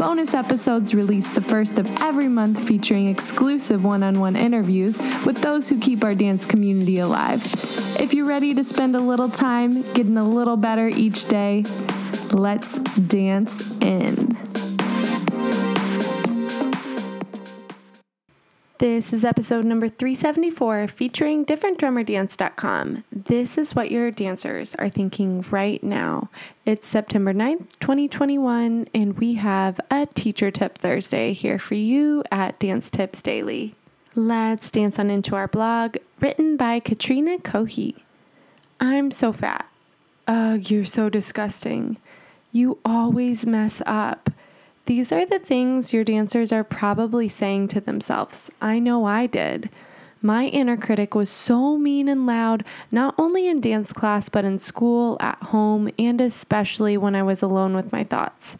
Bonus episodes released the first of every month featuring exclusive one on one interviews with those who keep our dance community alive. If you're ready to spend a little time getting a little better each day, let's dance in. This is episode number 374 featuring differentdrummerdance.com. This is what your dancers are thinking right now. It's September 9th, 2021, and we have a Teacher Tip Thursday here for you at Dance Tips Daily. Let's dance on into our blog, written by Katrena Cohea. I'm so fat. Ugh, you're so disgusting. You always mess up. These are the things your dancers are probably saying to themselves. I know I did. My inner critic was so mean and loud, not only in dance class, but in school, at home, and especially when I was alone with my thoughts.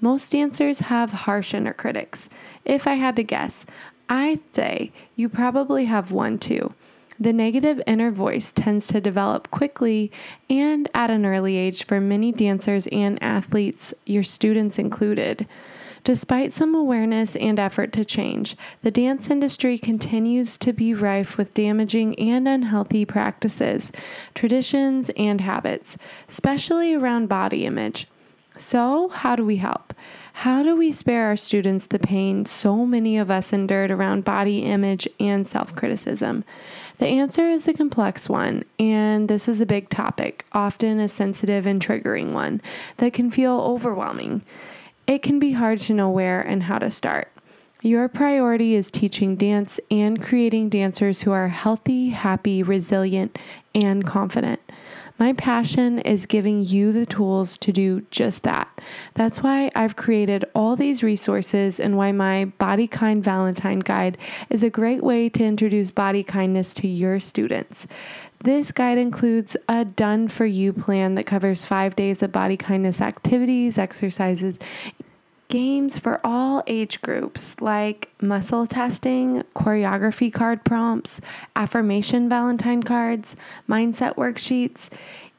Most dancers have harsh inner critics. If I had to guess, I'd say you probably have one too. The negative inner voice tends to develop quickly and at an early age for many dancers and athletes, your students included. Despite some awareness and effort to change, the dance industry continues to be rife with damaging and unhealthy practices, traditions, and habits, especially around body image. So, how do we help? How do we spare our students the pain so many of us endured around body image and self criticism? The answer is a complex one, and this is a big topic, often a sensitive and triggering one that can feel overwhelming. It can be hard to know where and how to start. Your priority is teaching dance and creating dancers who are healthy, happy, resilient, and confident. My passion is giving you the tools to do just that. That's why I've created all these resources and why my Body Kind Valentine Guide is a great way to introduce body kindness to your students. This guide includes a done for you plan that covers five days of body kindness activities, exercises, games for all age groups like muscle testing, choreography card prompts, affirmation Valentine cards, mindset worksheets.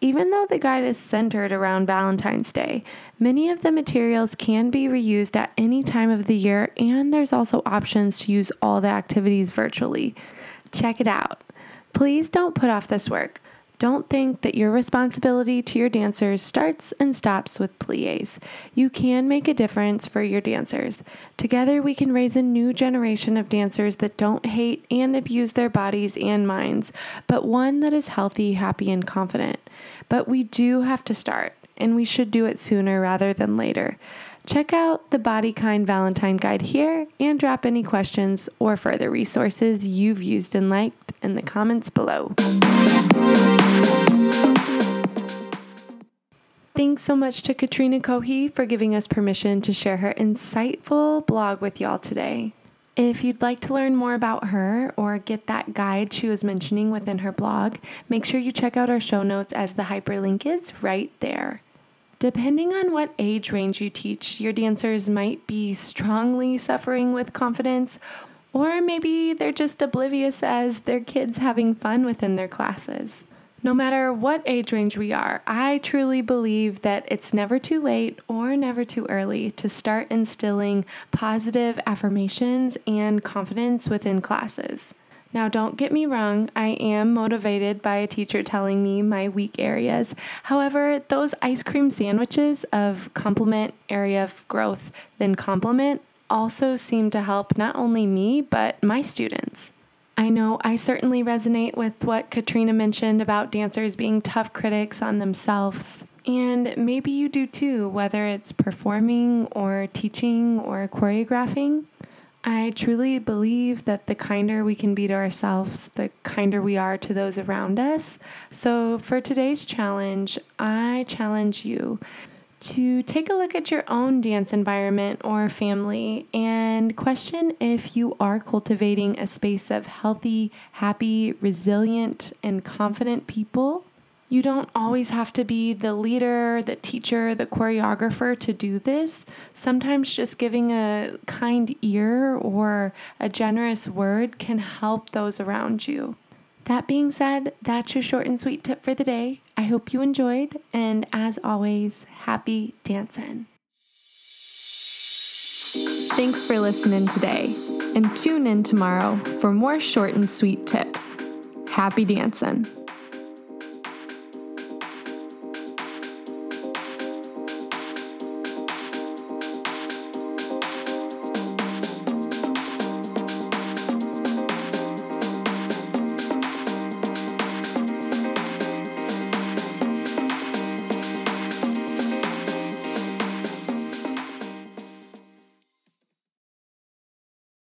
Even though the guide is centered around Valentine's Day, many of the materials can be reused at any time of the year, and there's also options to use all the activities virtually. Check it out. Please don't put off this work. Don't think that your responsibility to your dancers starts and stops with plies. You can make a difference for your dancers. Together, we can raise a new generation of dancers that don't hate and abuse their bodies and minds, but one that is healthy, happy, and confident. But we do have to start, and we should do it sooner rather than later. Check out the Body Kind Valentine Guide here and drop any questions or further resources you've used and liked in the comments below. Thanks so much to Katrena Cohea for giving us permission to share her insightful blog with y'all today. If you'd like to learn more about her or get that guide she was mentioning within her blog, make sure you check out our show notes as the hyperlink is right there. Depending on what age range you teach, your dancers might be strongly suffering with confidence, or maybe they're just oblivious as their kids having fun within their classes. No matter what age range we are, I truly believe that it's never too late or never too early to start instilling positive affirmations and confidence within classes. Now, don't get me wrong, I am motivated by a teacher telling me my weak areas. However, those ice cream sandwiches of compliment area of growth, then compliment, also seem to help not only me, but my students. I know I certainly resonate with what Katrena mentioned about dancers being tough critics on themselves. And maybe you do too, whether it's performing or teaching or choreographing. I truly believe that the kinder we can be to ourselves, the kinder we are to those around us. So, for today's challenge, I challenge you to take a look at your own dance environment or family and question if you are cultivating a space of healthy, happy, resilient, and confident people. You don't always have to be the leader, the teacher, the choreographer to do this. Sometimes just giving a kind ear or a generous word can help those around you. That being said, that's your short and sweet tip for the day. I hope you enjoyed, and as always, happy dancing. Thanks for listening today, and tune in tomorrow for more short and sweet tips. Happy dancing.